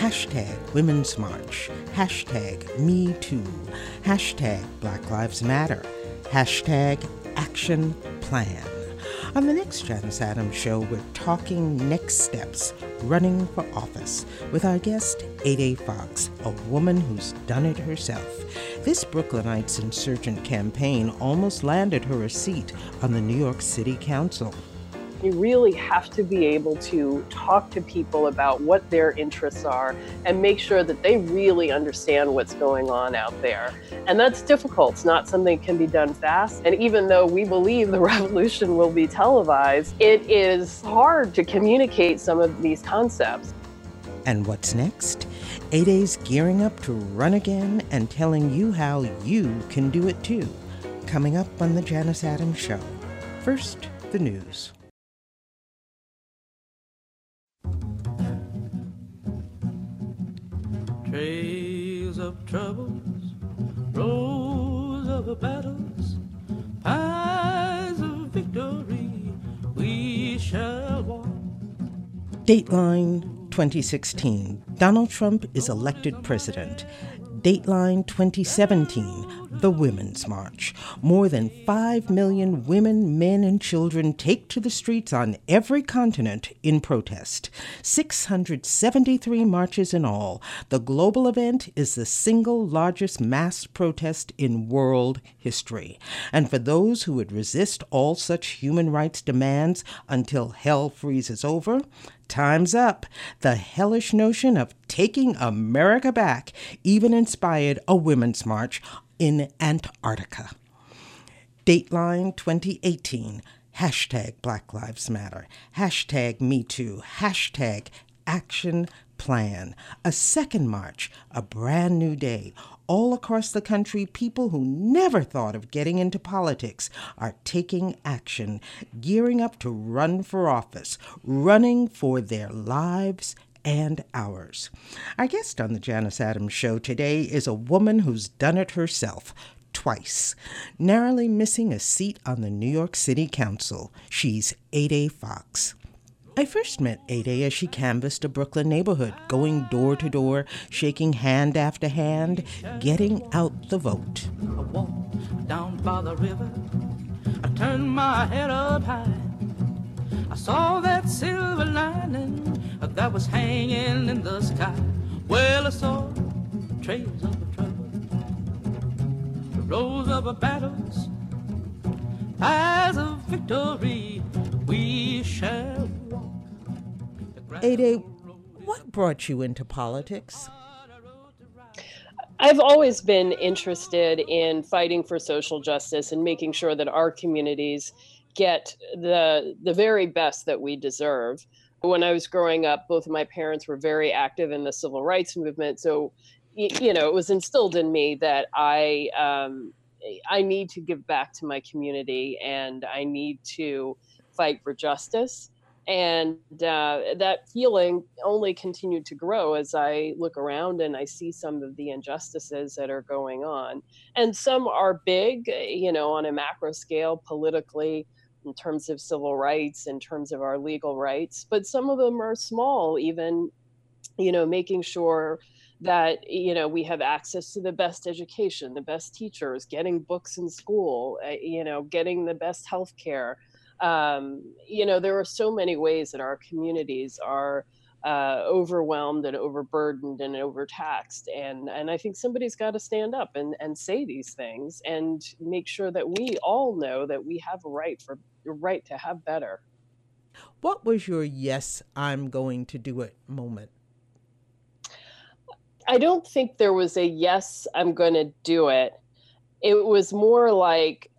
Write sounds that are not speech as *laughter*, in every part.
Hashtag Women's March. Hashtag Me Too. Hashtag Black Lives Matter. Hashtag Action Plan. On the next Janus Adams show, we're talking next steps, running for office, with our guest, Ede Fox, a woman who's done it herself. This Brooklynite's insurgent campaign almost landed her a seat on the New York City Council. You really have to be able to talk to people about what their interests are and make sure that they really understand what's going on out there. And that's difficult. It's not something that can be done fast. And even though we believe the *laughs* revolution will be televised, it is hard to communicate some of these concepts. And what's next? Ede's gearing up to run again and telling you how you can do it too. Coming up on The Janus Adams Show. First, the news. Trails of troubles, rows of battles, pies of victory, we shall walk. Dateline 2016 Donald Trump is elected president. Dateline 2017 The Women's March. More than 5 million women, men, and children take to the streets on every continent in protest. 673 marches in all. The global event is the single largest mass protest in world history. And for those who would resist all such human rights demands until hell freezes over, Time's up. The hellish notion of taking America back even inspired a women's march in Antarctica. Dateline 2018. Hashtag Black Lives Matter. Hashtag Me Too, Hashtag Action Plan. A second march, a brand new day, all across the country, people who never thought of getting into politics are taking action, gearing up to run for office, running for their lives and ours. Our guest on the Janus Adams Show today is a woman who's done it herself. Twice, narrowly missing a seat on the New York City Council. She's Ede Fox. I first met Ede as she canvassed a Brooklyn neighborhood, going door to door, shaking hand after hand, getting out the vote. I walked down by the river. I turned my head up high. I saw that silver lining that was hanging in the sky. Well, I saw trails of trouble, the rows of battles, eyes of victory. We shall Ede, what brought you into politics? I've always been interested in fighting for social justice and making sure that our communities get the the very best that we deserve. When I was growing up, both of my parents were very active in the civil rights movement, so you know it was instilled in me that I um, I need to give back to my community and I need to fight for justice and uh, that feeling only continued to grow as i look around and i see some of the injustices that are going on. And some are big you know on a macro scale politically in terms of civil rights in terms of our legal rights but some of them are small even you know making sure that you know we have access to the best education the best teachers getting books in school uh, you know getting the best health care um, you know, there are so many ways that our communities are uh, overwhelmed and overburdened and overtaxed. And, and I think somebody's got to stand up and, and say these things and make sure that we all know that we have a right for a right to have better. What was your yes, I'm going to do it moment? I don't think there was a yes, I'm going to do it. It was more like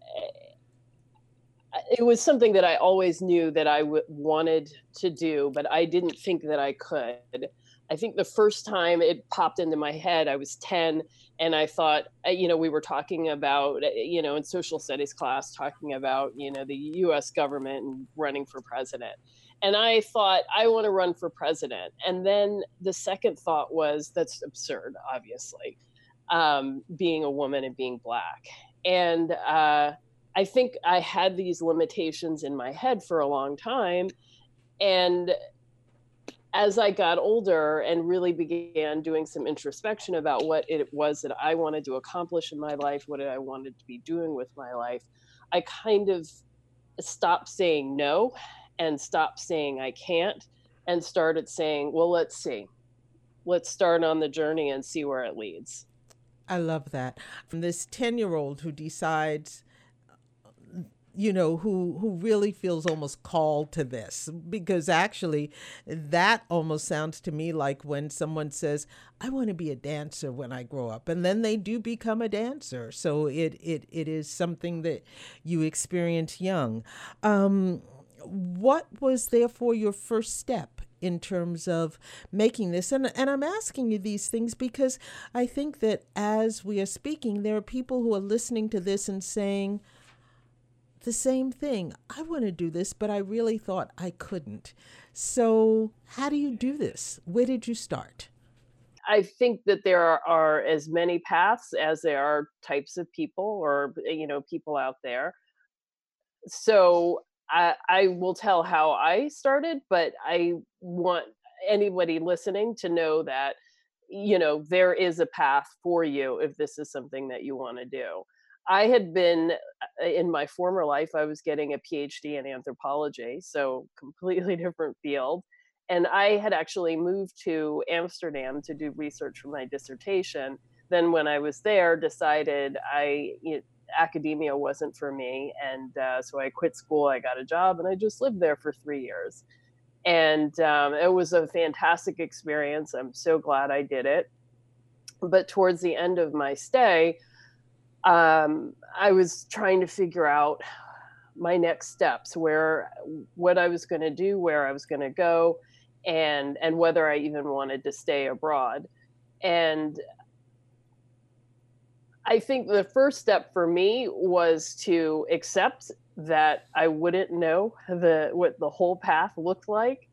it was something that I always knew that I w- wanted to do, but I didn't think that I could. I think the first time it popped into my head, I was 10, and I thought, uh, you know, we were talking about, uh, you know, in social studies class, talking about, you know, the US government and running for president. And I thought, I want to run for president. And then the second thought was, that's absurd, obviously, um, being a woman and being black. And, uh, I think I had these limitations in my head for a long time. and as I got older and really began doing some introspection about what it was that I wanted to accomplish in my life, what I wanted to be doing with my life, I kind of stopped saying no and stopped saying I can't and started saying, well, let's see. Let's start on the journey and see where it leads. I love that. From this 10 year old who decides, you know, who, who really feels almost called to this, because actually that almost sounds to me like when someone says, I want to be a dancer when I grow up, and then they do become a dancer. So it, it, it is something that you experience young. Um, what was therefore your first step in terms of making this and and I'm asking you these things because I think that as we are speaking there are people who are listening to this and saying the same thing. I want to do this but I really thought I couldn't. So how do you do this? Where did you start? I think that there are, are as many paths as there are types of people or you know people out there. So I, I will tell how I started, but I want anybody listening to know that you know there is a path for you if this is something that you want to do. I had been uh, in my former life, I was getting a PhD in anthropology, so completely *laughs* different field. And I had actually moved to Amsterdam to do research for my dissertation. Then, when I was there, decided I academia wasn't for me. And uh, so I quit school, I got a job, and I just lived there for three years. And um, it was a fantastic experience. I'm so glad I did it. But towards the end of my stay, um, I was trying to figure out my next steps, where what I was going to do, where I was going to go, and and whether I even wanted to stay abroad. And I think the first step for me was to accept that I wouldn't know the what the whole path looked like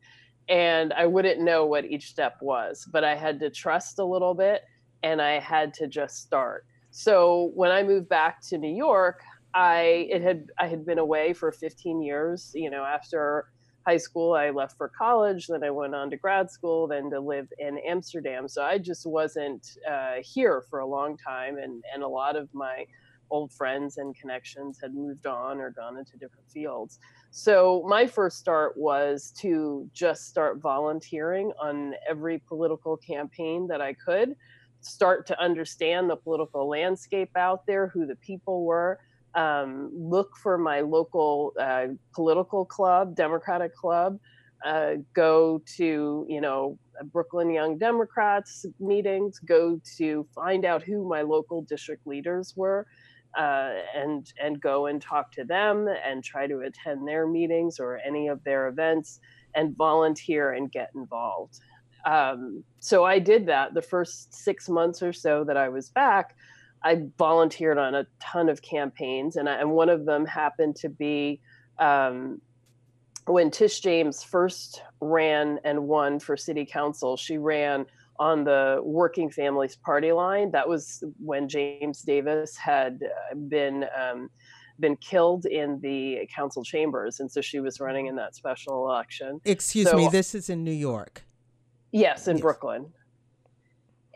and I wouldn't know what each step was, but I had to trust a little bit and I had to just start. So when I moved back to New York, I it had I had been away for 15 years, you know, after high school, I left for college. Then I went on to grad school, then to live in Amsterdam. So I just wasn't uh, here for a long time, and and a lot of my old friends and connections had moved on or gone into different fields. So my first start was to just start volunteering on every political campaign that I could, start to understand the political landscape out there, who the people were um, look for my local uh, political club, Democratic club. Uh, go to you know Brooklyn Young Democrats meetings. Go to find out who my local district leaders were, uh, and and go and talk to them and try to attend their meetings or any of their events and volunteer and get involved. Um, so I did that the first six months or so that I was back. I volunteered on a ton of campaigns, and, I, and one of them happened to be um, when Tish James first ran and won for city council. She ran on the Working Families Party line. That was when James Davis had uh, been um, been killed in the council chambers, and so she was running in that special election. Excuse so, me, this is in New York. Yes, in yes. Brooklyn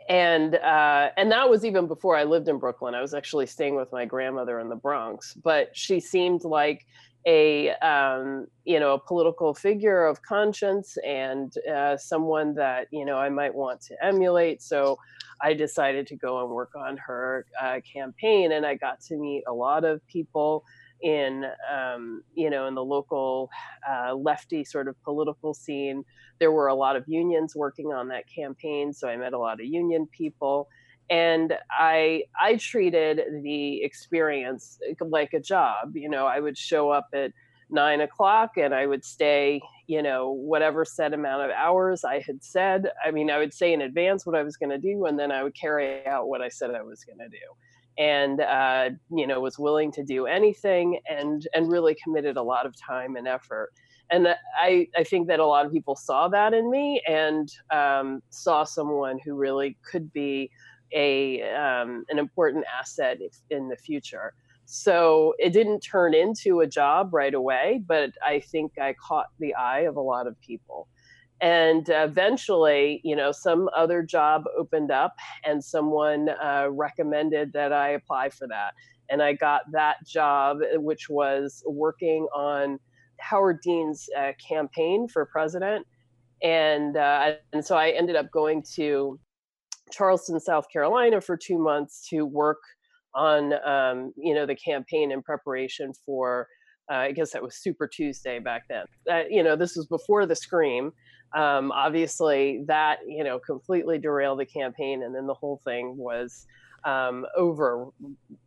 and uh, and that was even before I lived in Brooklyn. I was actually staying with my grandmother in the Bronx, but she seemed like a um, you know a political figure of conscience and uh, someone that you know I might want to emulate. So I decided to go and work on her uh, campaign, and I got to meet a lot of people in um, you know in the local uh, lefty sort of political scene. There were a lot of unions working on that campaign, so I met a lot of union people, and I I treated the experience like a job. You know, I would show up at nine o'clock and I would stay, you know, whatever set amount of hours I had said. I mean, I would say in advance what I was going to do, and then I would carry out what I said I was going to do and uh, you know was willing to do anything and and really committed a lot of time and effort and i i think that a lot of people saw that in me and um, saw someone who really could be a um, an important asset in the future So it didn't turn into a job right away, but I think I caught the eye of a lot of people. And eventually, you know, some other job opened up and someone uh, recommended that I apply for that. And I got that job, which was working on Howard Dean's uh, campaign for president. And, uh, and so I ended up going to Charleston, South Carolina for two months to work on um, you know the campaign in preparation for uh, I guess that was Super Tuesday back then. Uh, you know, this was before the scream. Um, obviously, that you know completely derailed the campaign, and then the whole thing was um, over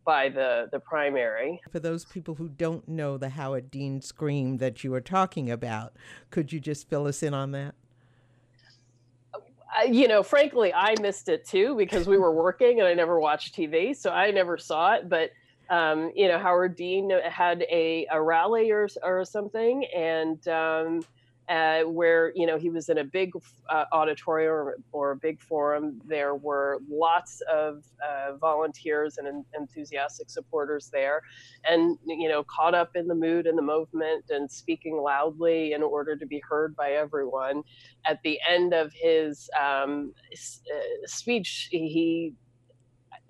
by the the primary. For those people who don't know the Howard Dean scream that you were talking about, could you just fill us in on that? you know, frankly, I missed it too because we were working and I never watched TV, so I never saw it. But um, you know, Howard Dean had a, a rally or or something, and um, uh, where you know he was in a big uh, auditorium or, or, a big forum. There were lots of uh, volunteers and enthusiastic supporters there, and you know caught up in the mood and the movement and speaking loudly in order to be heard by everyone. At the end of his um, uh, speech, he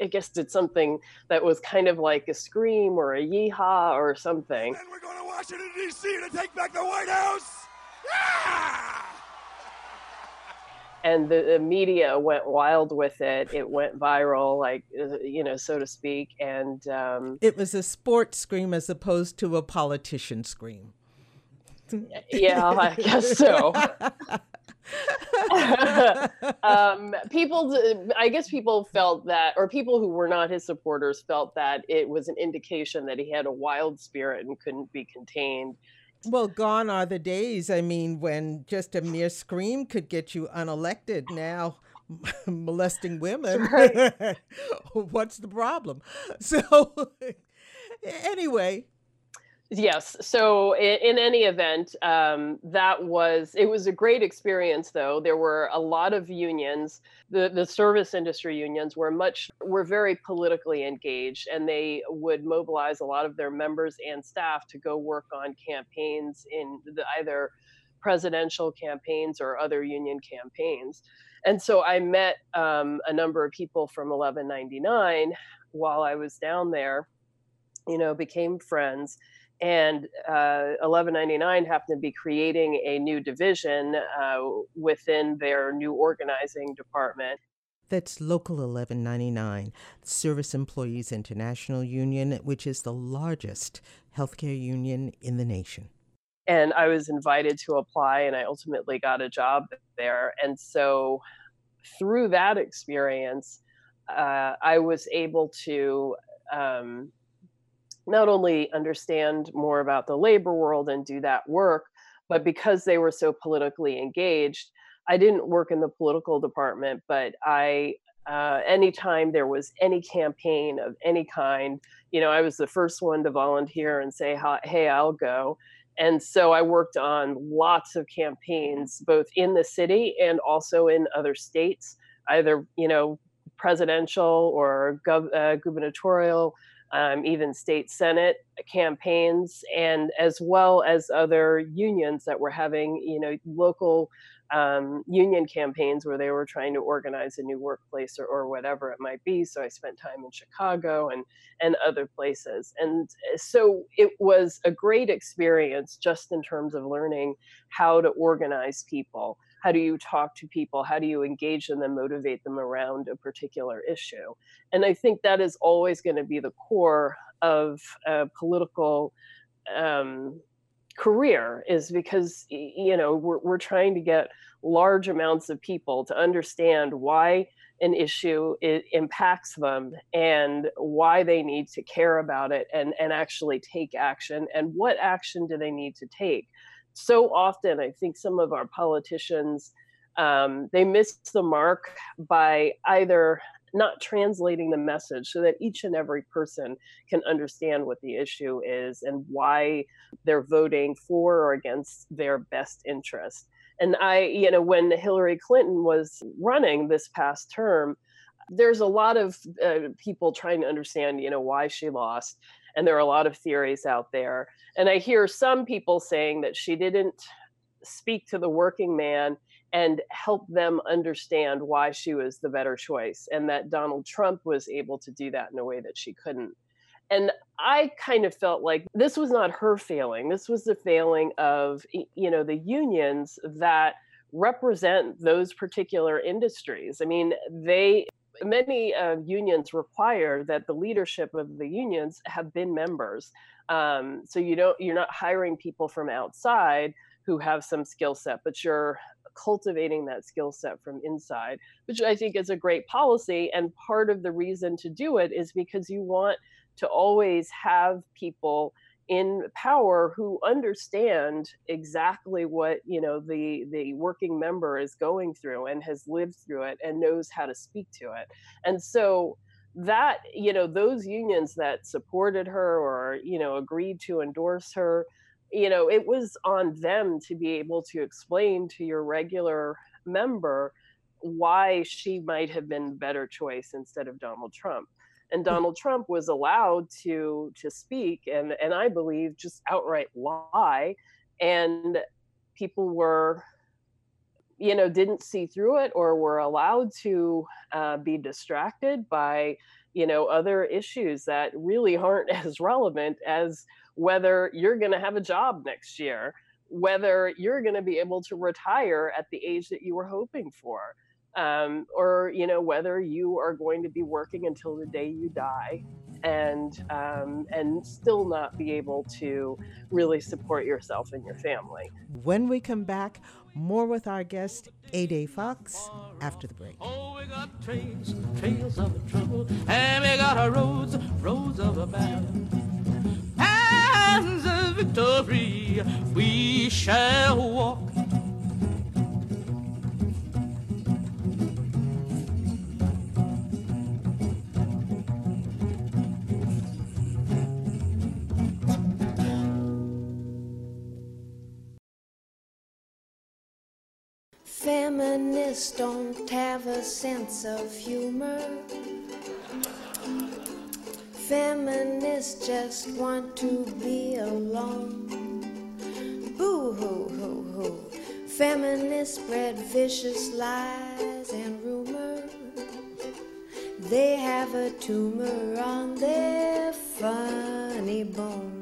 I guess did something that was kind of like a scream or a yeehaw or something. And we're going to Washington D.C. to take back the White House. And the, the, media went wild with it. It went viral, like you know, so to speak. And um, it was a sports scream as opposed to a politician scream. yeah, I guess so. *laughs* um, people, I guess people felt that, or people who were not his supporters felt that it was an indication that he had a wild spirit and couldn't be contained. Well, gone are the days. I mean, when just a mere scream could get you unelected. Now, *laughs* molesting women, *laughs* right. *laughs* what's the problem? So, anyway, Yes. So in, any event, um, that was it was a great experience. Though there were a lot of unions. The the service industry unions were much were very politically engaged, and they would mobilize a lot of their members and staff to go work on campaigns in the, either presidential campaigns or other union campaigns. And so I met um, a number of people from 1199 while I was down there. You know, became friends and uh, 1199 happened to be creating a new division uh, within their new organizing department. That's Local 1199, Service Employees International Union, which is the largest healthcare union in the nation. And I was invited to apply, and I ultimately got a job there. And so, through that experience, uh, I was able to um, not only understand more about the labor world and do that work, but because they were so politically engaged, I didn't work in the political department, but I, uh, anytime there was any campaign of any kind, you know, I was the first one to volunteer and say, hey, I'll go. And so I worked on lots of campaigns, both in the city and also in other states, either, you know, presidential or gov- uh, gubernatorial um, even state senate campaigns, and as well as other unions that were having, you know, local um, union campaigns where they were trying to organize a new workplace or, or whatever it might be. So I spent time in Chicago and and other places, and eh, so it was a great experience just in terms of learning how to organize people how do you talk to people? How do you engage them and motivate them around a particular issue? And i think that is always going to be the core of a political um, career is because you know we're, we're trying to get large amounts of people to understand why an issue impacts them and why they need to care about it and, and actually take action and what action do they need to take so often i think some of our politicians um, they miss the mark by either not translating the message so that each and every person can understand what the issue is and why they're voting for or against their best interest. And I, you know, when Hillary Clinton was running this past term, there's a lot of uh, people trying to understand, you know, why she lost. And there are a lot of theories out there. And I hear some people saying that she didn't speak to the working man and help them understand why she was the better choice and that Donald Trump was able to do that in a way that she couldn't. And I kind of felt like this was not her failing. This was the failing of you know the unions that represent those particular industries. I mean, they many uh, unions require that the leadership of the unions have been members. Um, so you don't you're not hiring people from outside who have some skill set, but you're cultivating that skill set from inside, which I think is a great policy. And part of the reason to do it is because you want to always have people in power who understand exactly what you know the the working member is going through and has lived through it and knows how to speak to it. And so that you know those unions that supported her or you know agreed to endorse her you know it was on them to be able to explain to your regular member why she might have been better choice instead of Donald Trump and Donald Trump was allowed to to speak and and I believe just outright lie and people were you know didn't see through it or were allowed to uh, be distracted by you know other issues that really aren't *laughs* as relevant as whether you're going to have a job next year whether you're going to be able to retire at the age that you were hoping for um, or you know whether you are going to be working until the day you die and um, and still not be able to really support yourself and your family. When we come back, more with our guest Ede Fox after the break. Oh, we got trails, trails of trouble, and we got our roads, roads of a battle. Hands of victory, we shall walk Feminists don't have a sense of humor. Feminists just want to be alone. Boo hoo hoo hoo. Feminists spread vicious lies and rumors. They have a tumor on their funny bone.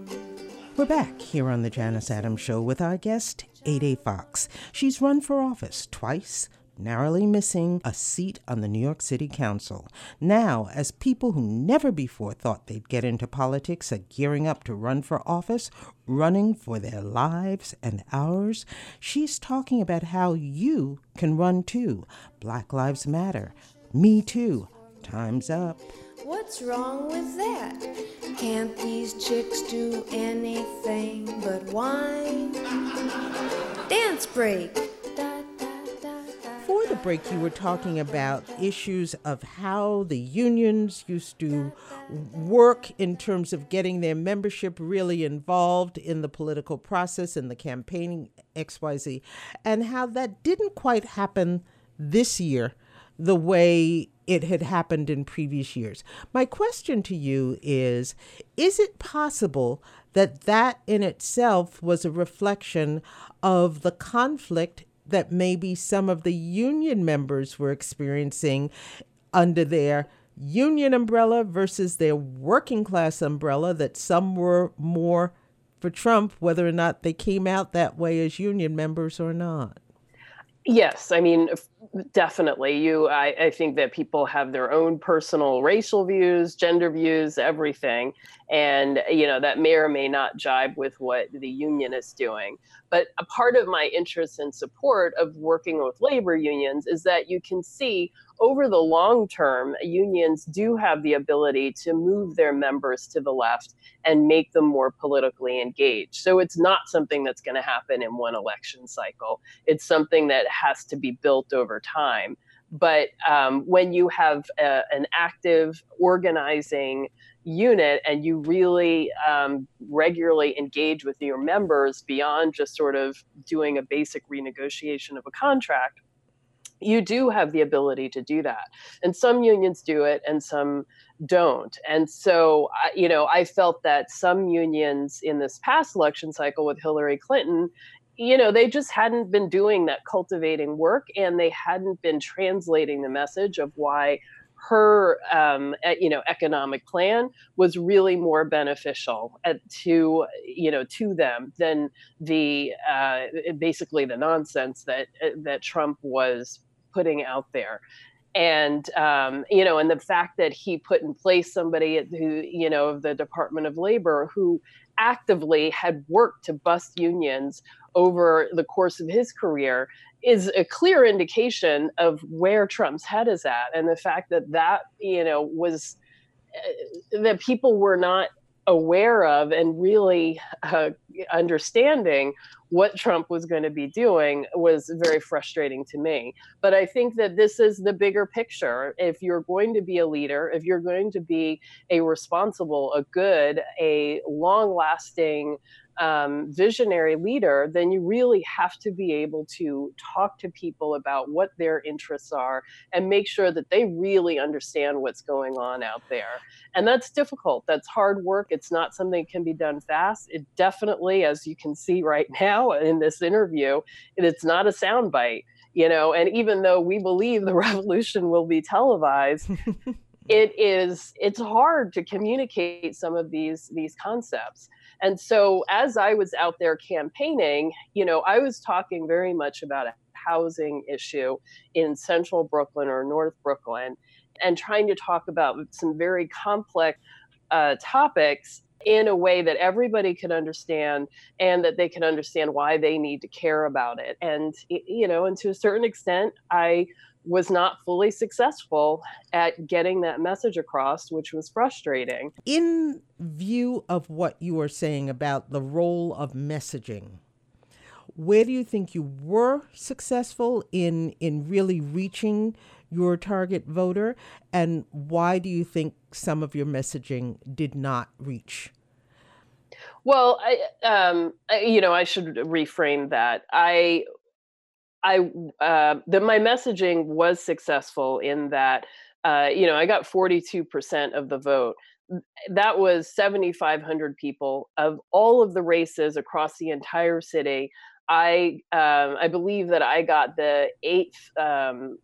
We're back here on the Janus Adams Show with our guest, Ede Fox. She's run for office twice, narrowly missing a seat on the New York City Council. Now, as people who never before thought they'd get into politics are gearing up to run for office, running for their lives and ours, she's talking about how you can run too. Black Lives Matter. Me too. Time's up. What's wrong with that? Can't these chicks do anything but whine? Dance break. Before the break, you were talking about issues of how the unions used to work in terms of getting their membership really involved in the political process and the campaigning XYZ, and how that didn't quite happen this year the way it had happened in previous years. My question to you is Is it possible that that in itself was a reflection of the conflict that maybe some of the union members were experiencing under their union umbrella versus their working class umbrella, that some were more for Trump, whether or not they came out that way as union members or not? Yes, I mean, definitely. You, I, I, think that people have their own personal racial views, gender views, everything, and you know that may or may not jibe with what the union is doing. But a part of my interest and support of working with labor unions is that you can see over the long term, unions do have the ability to move their members to the left and make them more politically engaged. So it's not something that's going to happen in one election cycle. It's something that has to be built over time. But um, when you have a, an active organizing unit and you really um, regularly engage with your members beyond just sort of doing a basic renegotiation of a contract, you do have the ability to do that. And some unions do it and some don't. And so, you know, I felt that some unions in this past election cycle with Hillary Clinton, you know, they just hadn't been doing that cultivating work and they hadn't been translating the message of why her um, you know economic plan was really more beneficial at, to you know to them than the uh, basically the nonsense that that Trump was putting out there. And um, you know and the fact that he put in place somebody who you know of the department of labor who actively had worked to bust unions over the course of his career is a clear indication of where Trump's head is at, and the fact that that you know was uh, that people were not aware of and really uh, understanding what Trump was going to be doing was very frustrating to me. But I think that this is the bigger picture. If you're going to be a leader, if you're going to be a responsible, a good, a long lasting um, visionary leader, then you really have to be able to talk to people about what their interests are and make sure that they really understand what's going on out there. And that's difficult. That's hard work. It's not something that can be done fast. It definitely, as you can see right *laughs* now in this interview, it's not a soundbite. You know, and even though we believe the *laughs* revolution will be televised, *laughs* it is it's hard to communicate some of these these concepts and so as I was out there campaigning, you know, I was talking very much about a housing issue in central Brooklyn or North Brooklyn and trying to talk about some very complex uh, topics in a way that everybody could understand and that they can understand why they need to care about it. And, you know, and to a certain extent, I was not fully successful at getting that message across, which was frustrating. In view of what you were saying about the role of messaging, where do you think you were successful in in really reaching your target voter? And why do you think some of your messaging did not reach? Well I, um, I, you know i should reframe that. I I uh, that my messaging was successful in that uh, you know I got 42% of the vote. That was 7,500 people of all of the races across the entire city. I um, I believe that I got the eighth um,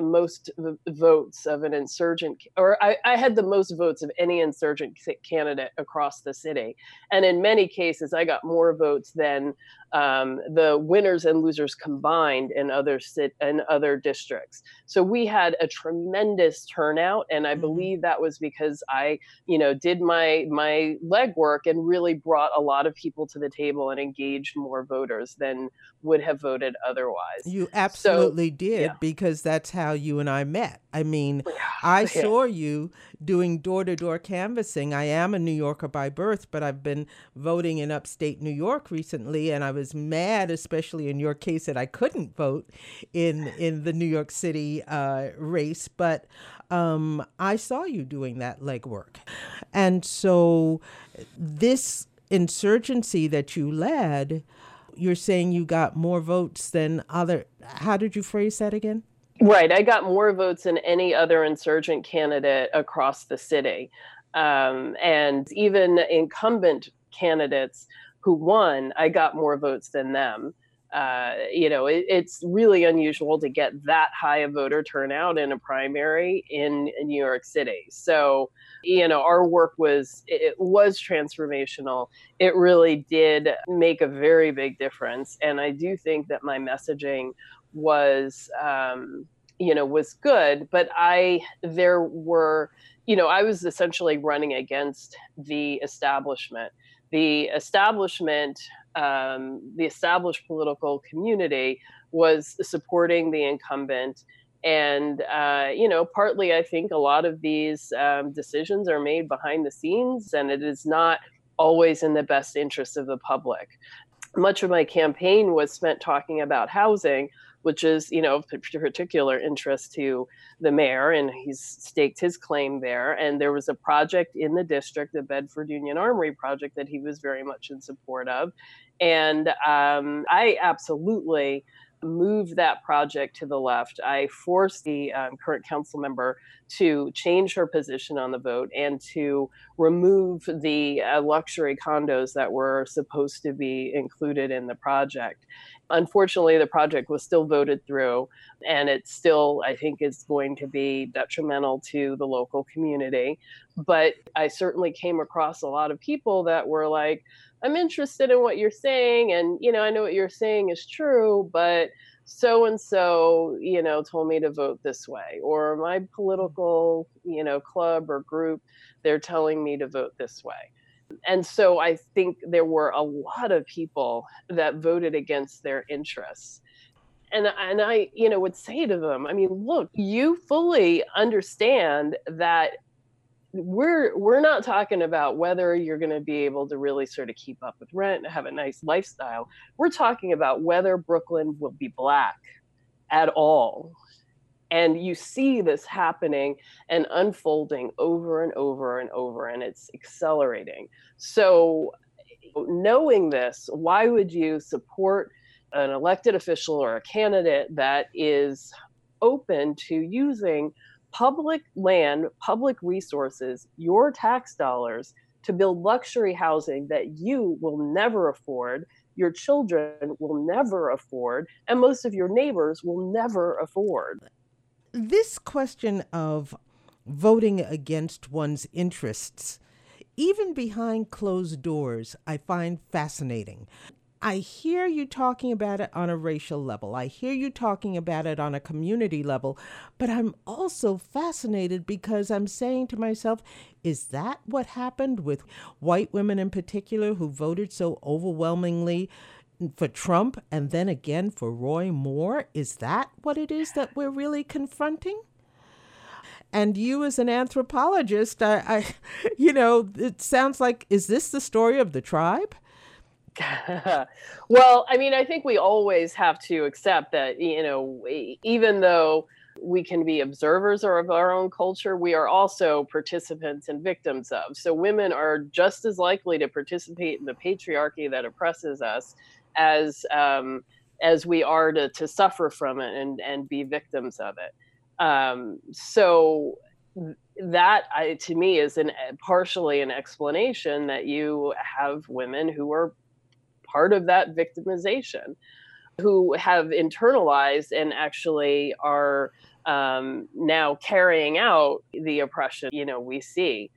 most votes of an insurgent, or I, I, had the most votes of any insurgent candidate across the city. And in many cases, I got more votes than um, the winners and losers combined in other sit in other districts. So we had a tremendous turnout, and I mm-hmm. believe that was because I, you know, did my my legwork and really brought a lot of people to the table and engaged more voters than would have voted otherwise. You absolutely so, did yeah. because that's how you and I met. I mean, I *laughs* saw you doing door to door canvassing. I am a New Yorker by birth, but I've been voting in upstate New York recently, and I was mad, especially in your case, that I couldn't vote in in the New York City uh, race. But um, I saw you doing that legwork, and so this insurgency that you led you're saying you got more votes than other how did you phrase that again right i got more votes than any other insurgent candidate across the city um, and even incumbent candidates who won i got more votes than them uh, you know, it, it's really unusual to get that high a voter turnout in a primary in, in, New York City. So, you know, our work was it was transformational. It really did make a very big difference, and I do think that my messaging was, um, you know, was good. But I there were, you know, I was essentially running against the establishment. The establishment um, the established political community was supporting the incumbent. And, uh, you know, partly I think a lot of these um, decisions are made behind the scenes, and it is not always in the best interest of the public. Much of my campaign was spent talking about housing, which is, you know, of particular interest to the mayor, and he's staked his claim there. And there was a project in the district, the Bedford Union Armory project, that he was very much in support of. And um, I absolutely moved that project to the left. I forced the um, current council member to change her position on the vote and to remove the uh, luxury condos that were supposed to be included in the project. Unfortunately, the project was still voted through, and it still, I think, is going to be detrimental to the local community. But I certainly came across a lot of people that were like, I'm interested in what you're saying, and you know, I know what you're saying is true, but so and so, you know, told me to vote this way, or my political, you know, club or group, they're telling me to vote this way. And so I think there were a lot of people that voted against their interests. And, and I, you know, would say to them, I mean, look, you fully understand that we're we're not talking about whether you're going to be able to really sort of keep up with rent and have a nice lifestyle. We're talking about whether Brooklyn will be black at all. And you see this happening and unfolding over and over and over, and it's accelerating. So, knowing this, why would you support an elected official or a candidate that is open to using public land, public resources, your tax dollars to build luxury housing that you will never afford, your children will never afford, and most of your neighbors will never afford. This question of voting against one's interests, even behind closed doors, I find fascinating. I hear you talking about it on a racial level. I hear you talking about it on a community level, but I'm also fascinated because I'm saying to myself, is that what happened with white women in particular who voted so overwhelmingly for Trump and then again for Roy Moore? Is that what it is that we're really confronting? And you, as an anthropologist, I, I *laughs* you know, it sounds like, is this the story of the tribe? *laughs* well, I mean, I think we always have to accept that, you know, even though we can be observers of our own culture, we are also participants and victims of. So women are just as likely to participate in the patriarchy that oppresses us as um, as we are to, to suffer from it and, and be victims of it. Um, so that I, to me is an partially an explanation that you have women who are part of that victimization who have internalized and actually are um, now carrying out the oppression you know we see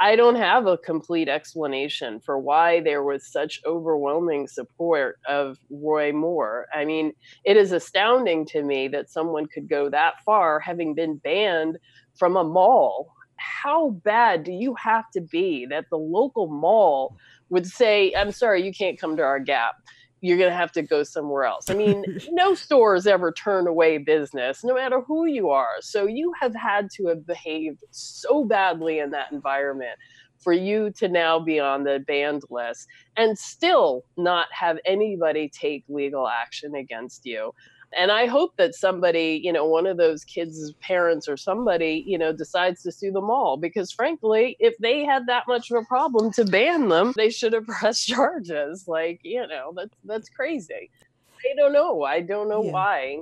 I, don't have a complete explanation for why there was such overwhelming support of Roy Moore. I mean, it is astounding to me that someone could go that far having been banned from a mall. How bad do you have to be that the local mall would say, I'm sorry, you can't come to our gap. You're going to have to go somewhere else. I mean, *laughs* no stores ever turn away business, no matter who you are. So you have had to have behaved so badly in that environment for you to now be on the banned list and still not have anybody take legal action against you. And I hope that somebody, you know, one of those kids' parents or somebody, you know, decides to sue them all. Because frankly, if they had that much of a problem to ban them, they should have *laughs* pressed charges. Like, you know, that's that's crazy. I don't know. I don't know yeah. why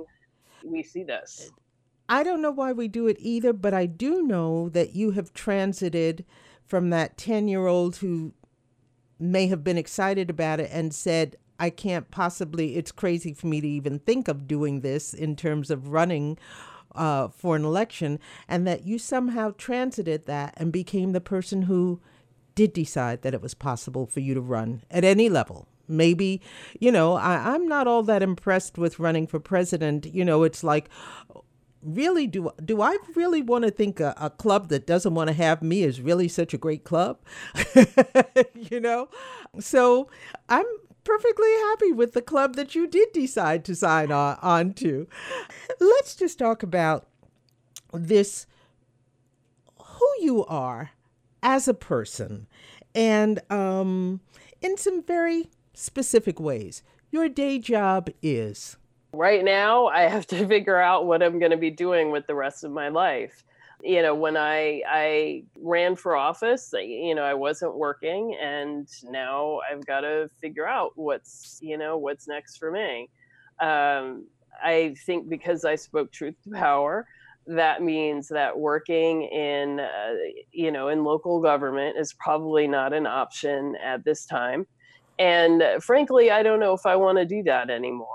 we see this. Eh, I don't know why we do it either, but I do know that you have transited from that 10 year old who may have been excited about it and said, I can't possibly, it's crazy for me to even think of doing this in terms of running uh, for an election, and that you somehow transited that and became the person who did decide that it was possible for you to run at any level. Maybe, you know, I, I'm not all that impressed with running for president. You know, it's like, really do do I really want to think a, a, club that doesn't want to have me is really such a great club? *laughs* you know? So I'm perfectly happy with the club that you did decide to sign on, on to. Let's just talk about this who you are as a person and um, in some very specific ways. Your day job is. Right now, I have to *laughs* figure out what I'm going to be doing with the rest of my life you know when i i ran for office you know i wasn't working and now i've got to figure out what's you know what's next for me um, I think because I spoke truth to power, that means that working in, uh, you know, in local government is probably not an option at this time. And frankly, I don't know if I want to do that anymore.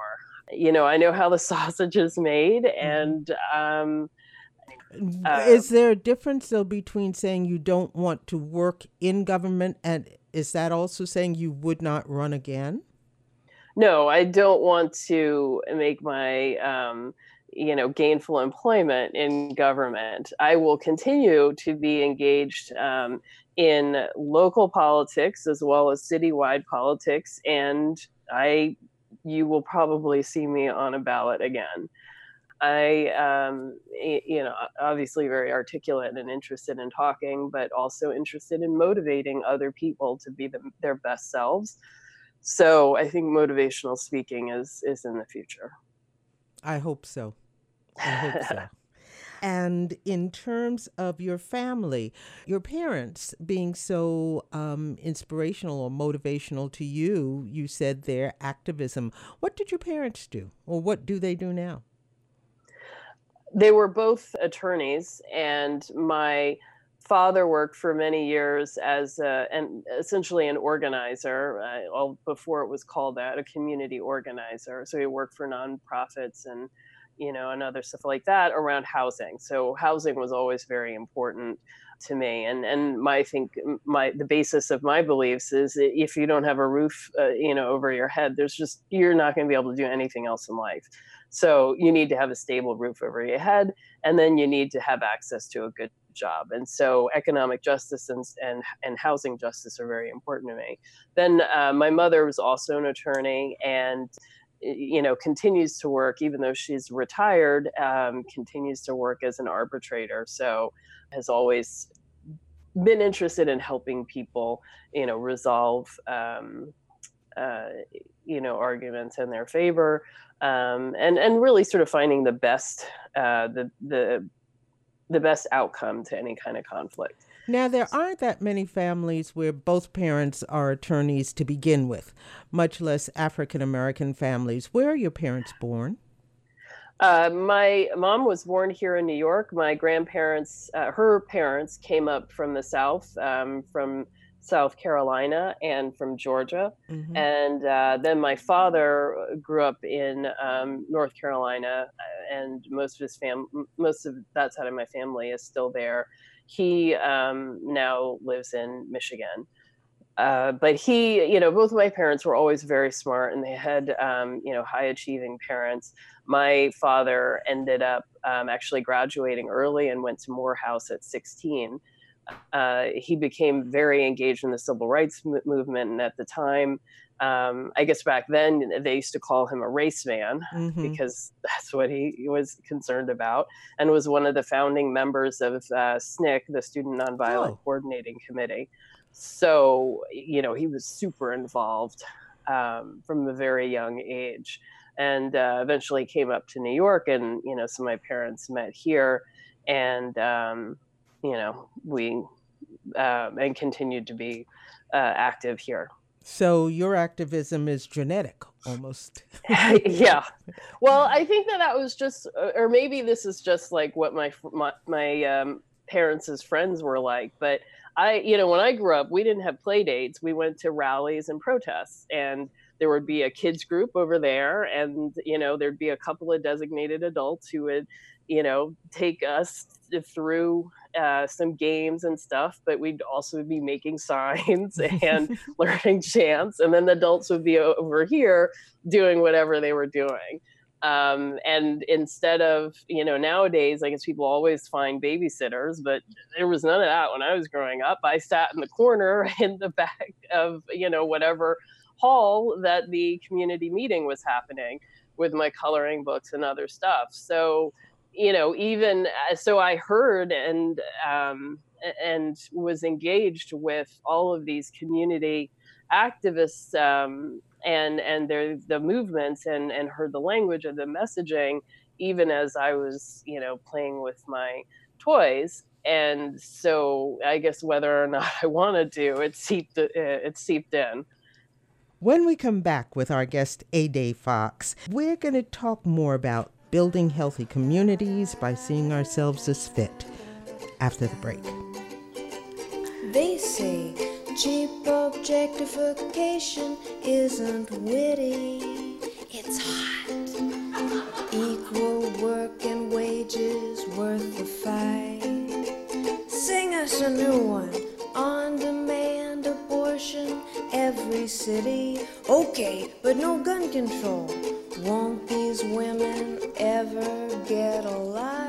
You know, I know how the *laughs* sausage is made, mm-hmm. and um, uh, is there a difference though between saying you don't want to work in government and is that also saying you would not run again? No, I don't want to make my um, you know gainful employment in government. I will continue to be engaged um, in local politics as well as citywide politics, and I you will probably see me on a ballot again. I, um, you know, obviously very articulate and interested in talking, but also interested in motivating other people to be the, their best selves. So I think motivational speaking is is in the future. I hope so. I hope *laughs* so. And in terms of your family, your parents being so um, inspirational or motivational to you, you said their activism. What did your parents do, or what do they do now? They were both attorneys, and my father worked for many years as a, an essentially an organizer, uh, before it was called that, a community organizer. So he worked for nonprofits and you know and other stuff like that around housing. So housing was always very important to me and and my I think my the basis of my beliefs is if you don't have a roof uh, you know over your head there's just you're not going to be able to do anything else in life so you need to have a stable roof over your head, and then you need to have access to a good job. And so economic justice and, and, and housing justice are very important to me. Then uh, my mother was also an attorney and you know continues to work even though she's retired um, continues to work as an arbitrator so has always been interested in helping people you know resolve um, uh, you know arguments in their favor um, and and really sort of finding the best uh, the the the best outcome to any kind of conflict. Now, there aren't that many families where both parents are attorneys to begin with, much less African American families. Where are your parents born? Uh, my mom was born here in New York. My grandparents, uh, her parents, came up from the South, um, from South Carolina and from Georgia. Mm-hmm. And uh, then my father grew up in um, North Carolina, uh, and most of his fam, most of that side of my family is still there. He um, now lives in Michigan. Uh, but he, you know, both my parents were always very smart and they had, um, you know, high achieving parents. My father ended up um, actually graduating early and went to Morehouse at 16 uh, he became very engaged in the civil rights m- movement. And at the time, um, I guess back then they used to call him a race man mm-hmm. because *laughs* that's what he was concerned about, and was one of the founding members of uh, SNCC, the Student Nonviolent oh. Coordinating Committee. So you know he was super involved um, from a very young age, and uh, eventually came up to New York, and you know so my parents met here, and um, you know, we um, and continued to be uh, active here. So your activism is genetic almost. *laughs* *laughs* yeah. Well, I think that that was just, uh, or maybe this is just like what my my, my um, parents' friends were like. But I, you know, when I grew up, we didn't have play dates. We went to rallies and protests, and there would be a kids group over there, and you know, there'd be a couple of designated adults who would, you know, take us through uh, some games and stuff, but we'd also be making signs *laughs* and *laughs* learning chants. And then the adults would be over here doing whatever they were doing. Um, and instead of, you know, nowadays, I guess people always find babysitters, but there was none of that when I was growing up. I sat in the corner *laughs* in the back of, you know, whatever hall that the community meeting was happening with my coloring books and other stuff. So, you know, even uh, so, I heard and um, and was engaged with all of these community activists um, and and their the movements and and heard the language of the messaging, even as I was, you know, playing with my toys. And so, I guess whether or not *laughs* I wanted to, it seeped it seeped in. When we come back with our guest, Ede Fox, we're going to talk more about building healthy communities by seeing ourselves as fit after the break. They say cheap objectification isn't witty, it's hot. Equal work and wages worth the fight. Sing us a new one on demand abortion every city. Okay, but no gun control. Won't these women ever get a life?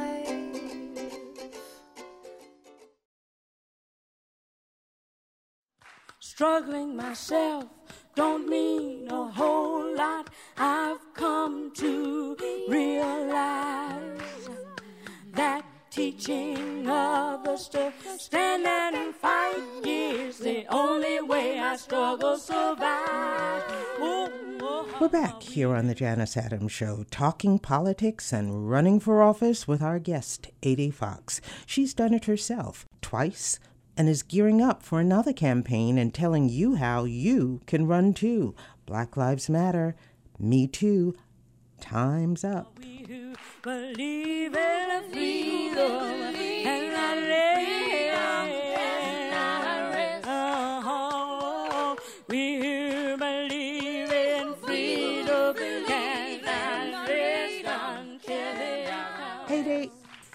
Struggling myself don't mean a whole lot. I've come to realize that teaching others to stand and fight is the only way I struggle survive. Ooh, oh, We're back here on the Janus Adams Show, talking politics and running for office with our guest, Ede Fox. She's done it herself twice and is gearing up for another campaign and telling you how you can run too. Black Lives Matter, Me Too, time's up.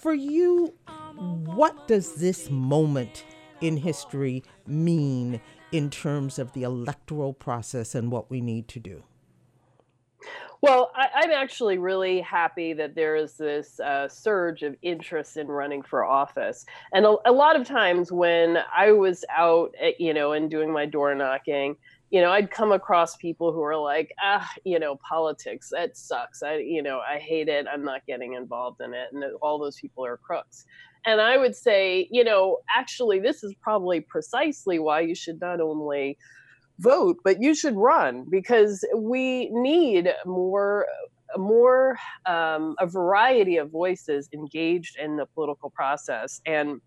For you, what does this moment in history mean in terms of the electoral process and what we need to do? Well, I, I'm actually really happy that there is this uh, surge of interest in running for office. And a, a lot of times when I was out, at, you know, and doing my door knocking, you know, I'd come across people who are like, ah, you know, politics, that sucks. I, you know, I hate it. I'm not getting involved in it. And all those people are crooks. And I would say, you know, actually, this is probably precisely why you should not only vote, but you should run because we need more more um, a variety of voices engaged in the political process and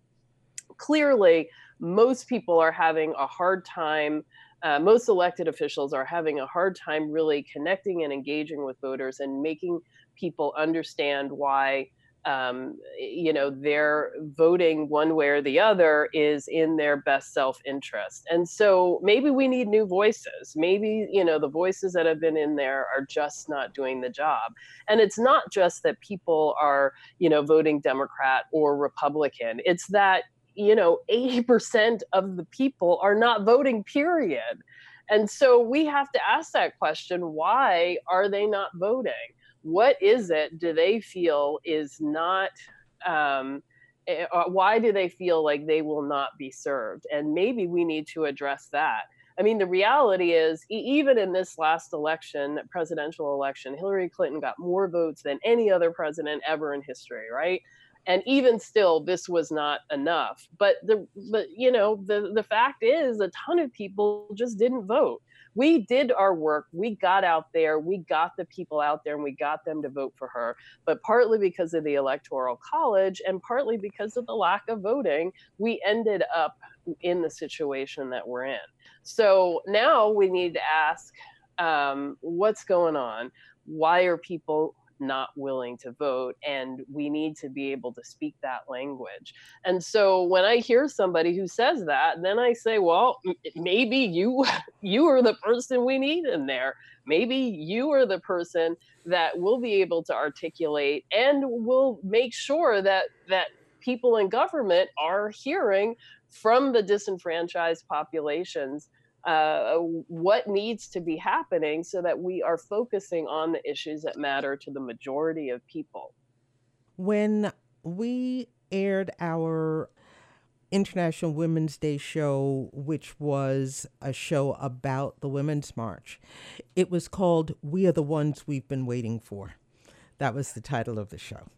clearly most people are having a hard time uh, most elected officials are having a hard time really connecting and engaging with voters and making people understand why um, you know their voting one way or the other is in their best self-interest. And so maybe we need new voices. Maybe you know the voices that have been in there are just not doing the job. And it's not just that people are you know voting democrat or republican. It's that you know 80% of the people are not voting period. And so we have to ask that question why are they not voting? What is it do they feel is not um, eh, uh, why do they feel like they will not be served? And maybe we need to address that. I mean the reality is even in this last election presidential election hillary clinton got more votes than any other president ever in history right and even still this was not enough but the but you know the the fact is a ton of people just didn't vote. We did our work we got out there we got the people out there and we got them to vote for her but partly because of the electoral college and partly because of the lack of voting we ended up in the situation that we're in. So now we need to ask um, what's going on? Why are people not willing to vote and we need to be able to speak that language. And so when i hear somebody who says that then i say well maybe you *laughs* you are the person we need in there. Maybe you are the person that will be able to articulate and will make sure that that people in government are hearing from the disenfranchised populations uh, what needs to be happening so that we are focusing on the issues that matter to the majority of people. When we aired our International Women's Day show, which was a show about the Women's March, it was called We Are the Ones We've Been Waiting For. That was the title of the show.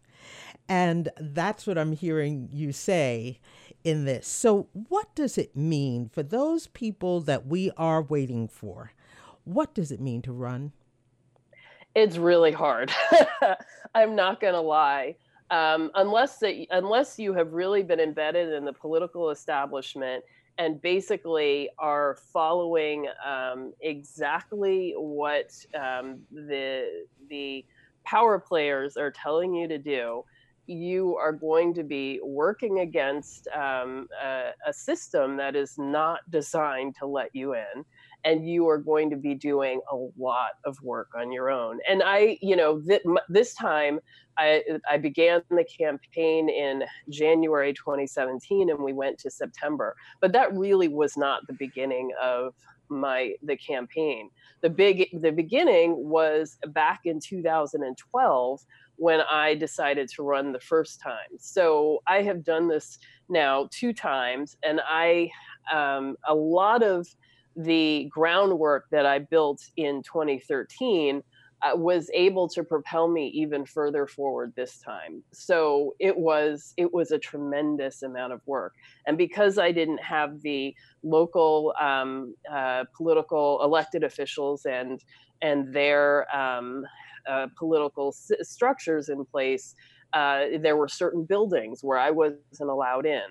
And that's what I'm hearing you say in this. So, what does it mean for those people that we are waiting for? What does it mean to run? It's really hard. *laughs* I'm not going to lie. Um, unless that, unless you have really been embedded in the political establishment and basically are following um, exactly what um, the the power players are telling you to do, you are going to be working against um, a, a, system that is not designed to let you in. And you are going to be doing a lot of work on your own. And I, you know, th- this time I, I began the campaign in January 2017 and we went to September. But that really was not the beginning of my the campaign. The big the beginning was back in 2012 when I decided to run the first time. So I have done this now two times, and I um, a lot of the groundwork that I built in 2013 uh, was able to propel me even further forward this time. So it was it was a tremendous amount of work, and because I didn't have the local um, uh, political elected officials and and their um, uh, political s- structures in place, uh, there were certain buildings where I wasn't allowed in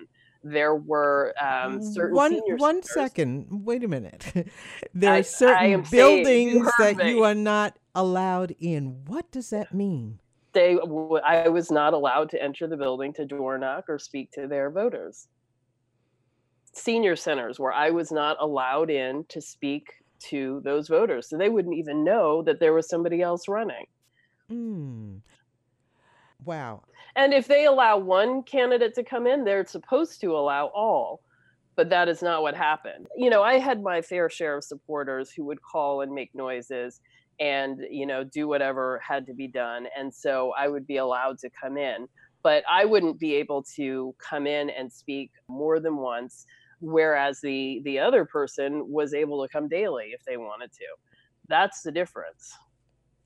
there were um, certain one one centers. second. Wait a minute. *laughs* there I- are certain am saying, you buildings that me. you are not allowed in. What does that mean? They, w- I was not allowed to enter the building to door knock or speak to their voters. Senior centers where I was not allowed in to speak to those voters, so they wouldn't even know that there was somebody else running. Mm. Wow. And if they allow one candidate to come in, they're supposed to allow all. But that is not what happened. You know, I had my fair share of supporters who would call and make noises and, you know, do whatever had to be done. And so I would be allowed to come in. But I wouldn't be able to come in and speak more than once, whereas the the other person was able to come daily if they wanted to. That's the difference.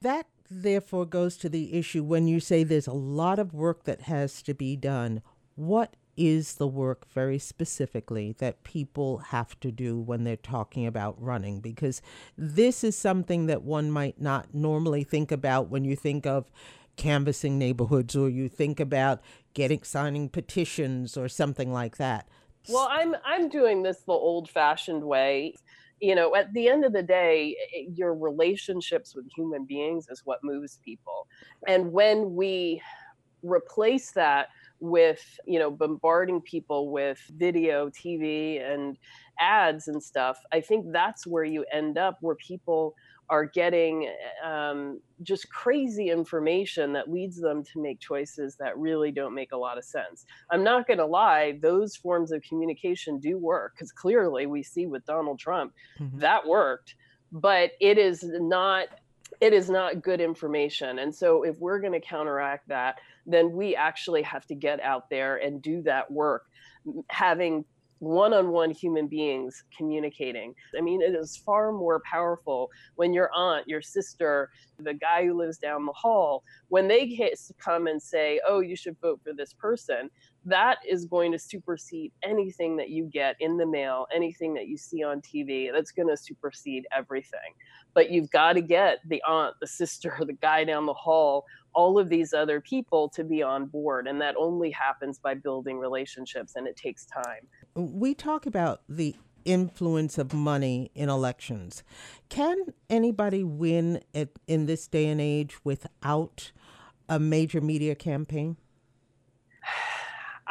That therefore goes to the issue when you say there's a lot of work that has to be done. What is the work very specifically that people have to do when they're talking about running? Because this is something that one might not normally think about when you think of canvassing neighborhoods or you think about getting signing petitions or something like that. Well, I'm I'm doing this the old-fashioned way. You know, at the end of the day, i- your relationships with human beings is what moves people. And when we replace that with, you know, bombarding people with video, TV and ads and stuff, I think that's where you end up where people are getting um, just crazy information that leads them to make choices that really don't make a lot of sense. I'm not going to lie, those forms of communication do work because clearly we see with Donald Trump Mhm. that worked, but it is not it is not good information. And so if we're going to counteract that, then we actually have to get out there and do that work m- having one-on-one human beings communicating. I mean, it is far more powerful when your aunt, your sister, the guy who lives down the hall, when they come and say, "Oh, you should vote for this person," that is going to supersede anything that you get in the mail, anything that you see on TV. That's going to supersede everything. But you've got to get the aunt, the sister, *laughs* the guy down the hall, all of these other people to be on board. And that only happens by building relationships, and it takes time. We talk about the influence of money in elections. Can anybody win at, in this day and age without a major media campaign?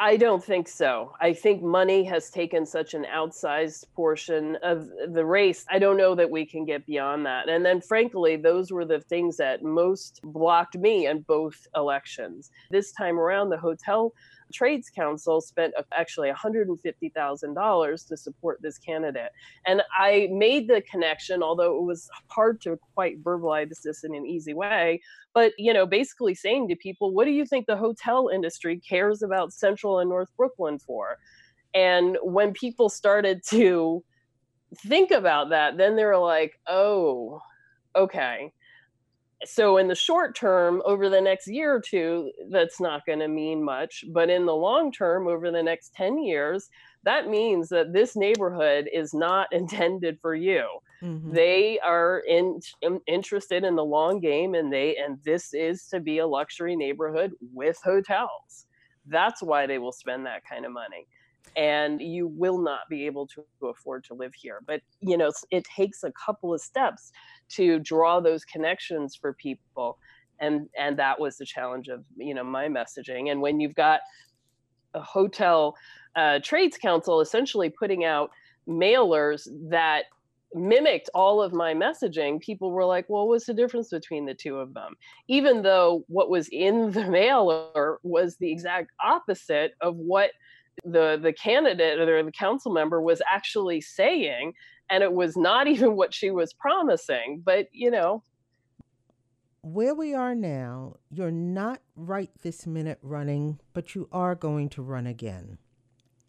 I don't think so. I think money has taken such an outsized portion of the race. I don't know that we can get beyond that. And then, frankly, those were the things that most blocked me in both elections. This time around, the Hotel Trades Council spent actually $150,000 to support this candidate. And I made the connection, although it was hard to quite verbalize this in an easy way, but you know basically saying to people what do you think the hotel industry cares about central and north brooklyn for and when people started to think about that then they were like oh okay so in the short term over the next year or two that's not going to mean much but in the long term over the next 10 years that means that this neighborhood is not *laughs* intended for you Mhm. they are in, in- interested in the long game and they and this is to be a luxury neighborhood with hotels that's why they will spend that kind of money and you will not be able to afford to live here. But, you know, it takes a couple of steps to draw those connections for people. And, and that was the challenge of, you know, my messaging. And when you've got a hotel uh, trades council essentially putting out mailers that mimicked all of my messaging, people were like, well, what's the difference between the two of them? Even though what was in the mailer was the exact opposite of what the the candidate or the council member was actually saying and it was not *laughs* even what she was promising but you know. Where we are now you're not right this minute running but you are going to run again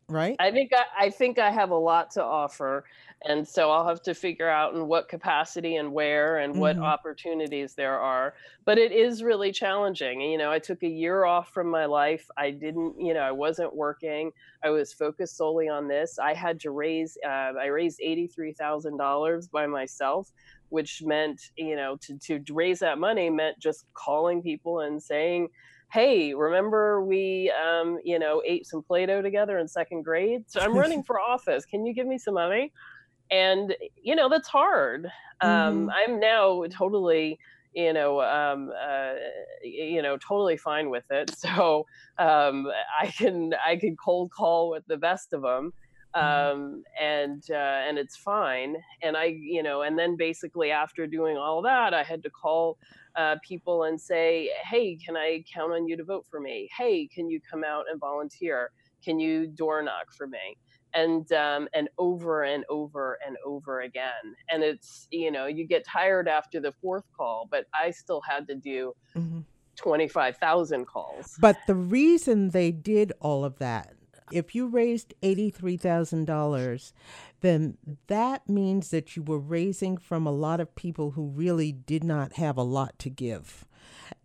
right? I think I, I think I have a lot to offer, and so I'll have to figure out in what capacity and where and what mm-hmm. opportunities there are. But it is really challenging. You know, I took a year off from my life. I didn't, you know, I wasn't working. I was focused solely on this. I had to raise. Uh, I raised eighty three thousand dollars by myself which meant you know to, to raise that money meant just calling people and saying hey, remember we, um, you know, ate some Play-Doh together in second grade? So I'm running *laughs* for office. Can you give me some money? And, you know, that's hard. Um, mm-hmm. I'm now totally, you know, um, uh, you know, totally fine with it. *laughs* So um, I can, I can cold call with the best of them. Mm-hmm. Um, and uh, and it's fine. And I, you know, and then basically after doing all that, I had to call uh, people and say, hey, can I count on you to vote for me? Hey, can you come out and volunteer? Can you door knock for me? And um, and over and over and over again. And it's you know you get tired after the fourth call, but I still had to do. Mm-hmm. 25,000 calls. But the reason they did all of that if you raised $83,000, then that means that you were raising from a lot of people who really did not have a lot to give.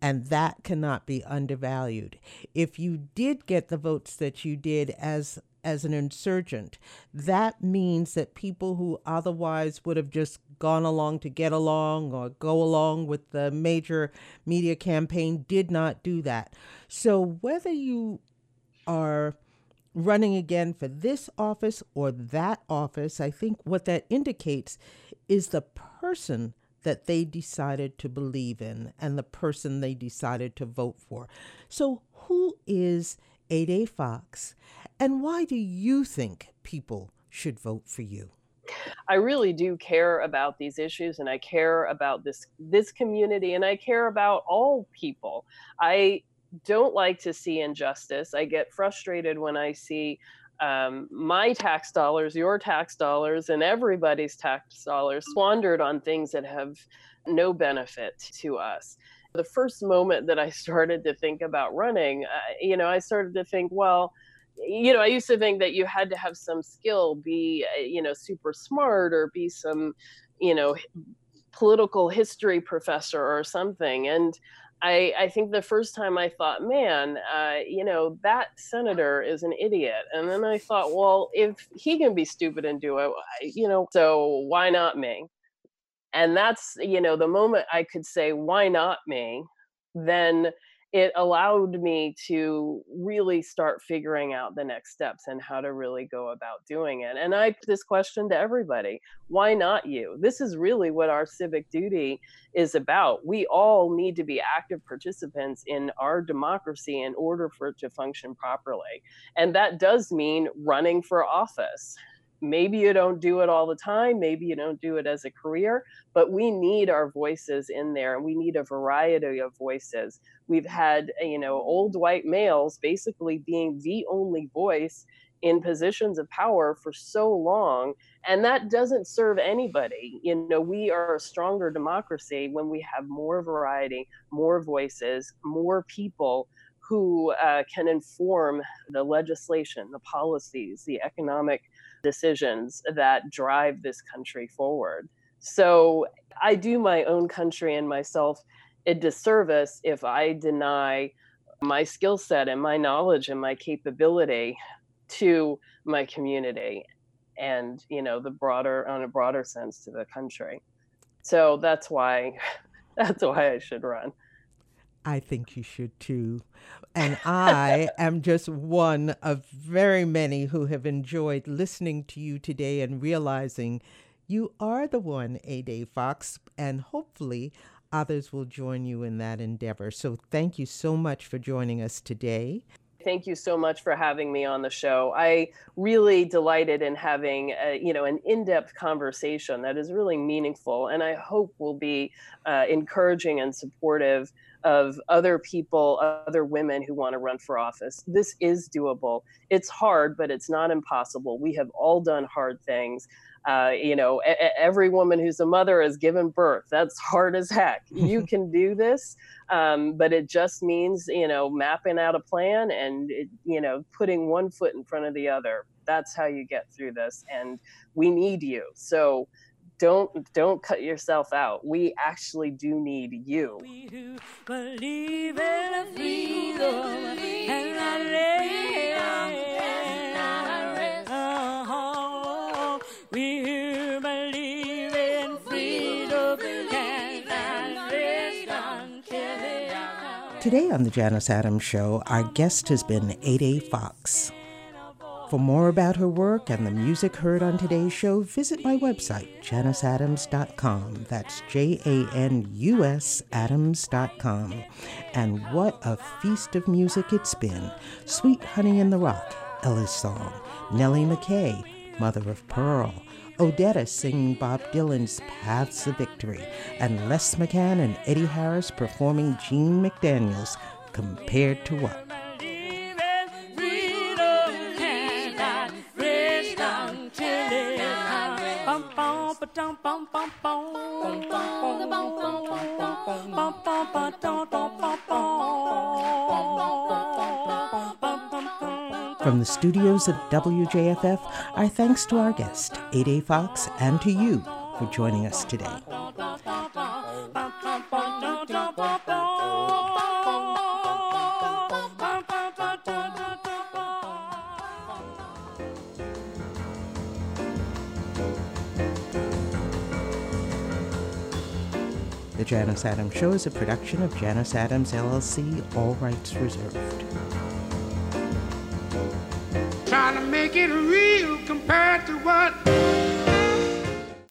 And that cannot be undervalued. If you did get the votes that you did as as an insurgent, that means that people who otherwise would have just gone along to get along or go along with the major media campaign did not do that. So whether you are running again for this office or that office, I think what that indicates is the person that they decided to believe in and the person they decided to vote for. So, who is Ede Fox, and why do you think people should vote for you? I really do care about these issues and I care about this this community and I care about all people. I don't like to see injustice. I get frustrated when I see um, my tax dollars, your tax dollars, and everybody's tax dollars squandered on things that have no benefit to us. The first moment that I *laughs* started to think about running, uh, you know, I started to think, well, you know, I used to think that you had to have some skill, be, uh, you know, super smart or be some, you know, political history professor or something. And I, I think the first time I thought, man, uh, you know, that senator is an idiot. And then I thought, well, if he can be stupid and do it, you know, so why not me? And that's, you know, the moment I could say, why not me? Then it allowed me to really start figuring out the next steps and how to really go about doing it. And I put this question to everybody why not you? This is really what our civic duty is about. We all need to be active participants in our democracy in order for it to function properly. And that does mean running for office maybe you don't do it all the time maybe you don't do it as a career but we need our voices in there and we need a variety of voices. We've had you know old white males basically being the only voice in positions of power for so long and that doesn't serve anybody. You know we are a stronger democracy when we have more variety more voices more people who uh, can inform the legislation the policies the economic decisions that drive this country forward. So I do my own country and myself a disservice if I deny my skill set and my knowledge and my capability to my community and you know the broader on a broader sense to the country so that's why *laughs* that's why i should run I think you should too. And I am just one of very many who have enjoyed listening to you today and realizing you are the one, Ede Fox, and hopefully others will join you in that endeavor. So thank you so much for joining us today. Thank you so much for having me on the show. I really delighted in having a, you know an in-depth conversation that is really meaningful, and I hope will be uh, encouraging and supportive of other people, other women who want to run for office. This is doable. It's hard, but it's not impossible. We have all done hard things. Uh, you know, a- every woman who's a mother has given birth. That's *laughs* hard as heck. You *laughs* can do this, um, but it just means, you know, mapping out a plan and, it, you know, putting one foot in front of the other. That's how you get through this. And we need you. So, don't don't cut yourself out. We actually do need you. believe in freedom and Today on the Janus Adams Show, our guest has been Ede Fox. For more about her work and the music heard on today's show, visit my website, janusadams.com. That's J A N U S Adams.com. And what a feast of music it's been! Sweet Honey in the Rock, Ella's Song, Nellie McKay, Mother of Pearl, Odetta singing Bob Dylan's Paths of Victory, and Les McCann and Eddie Harris performing Gene McDaniels, Compared to What? From the studios of WJFF, our thanks to our guest, Ede Fox, and to you for joining us today. The Janus Adams Show is a production of Janus Adams LLC, all rights reserved. Trying to make it real compared to what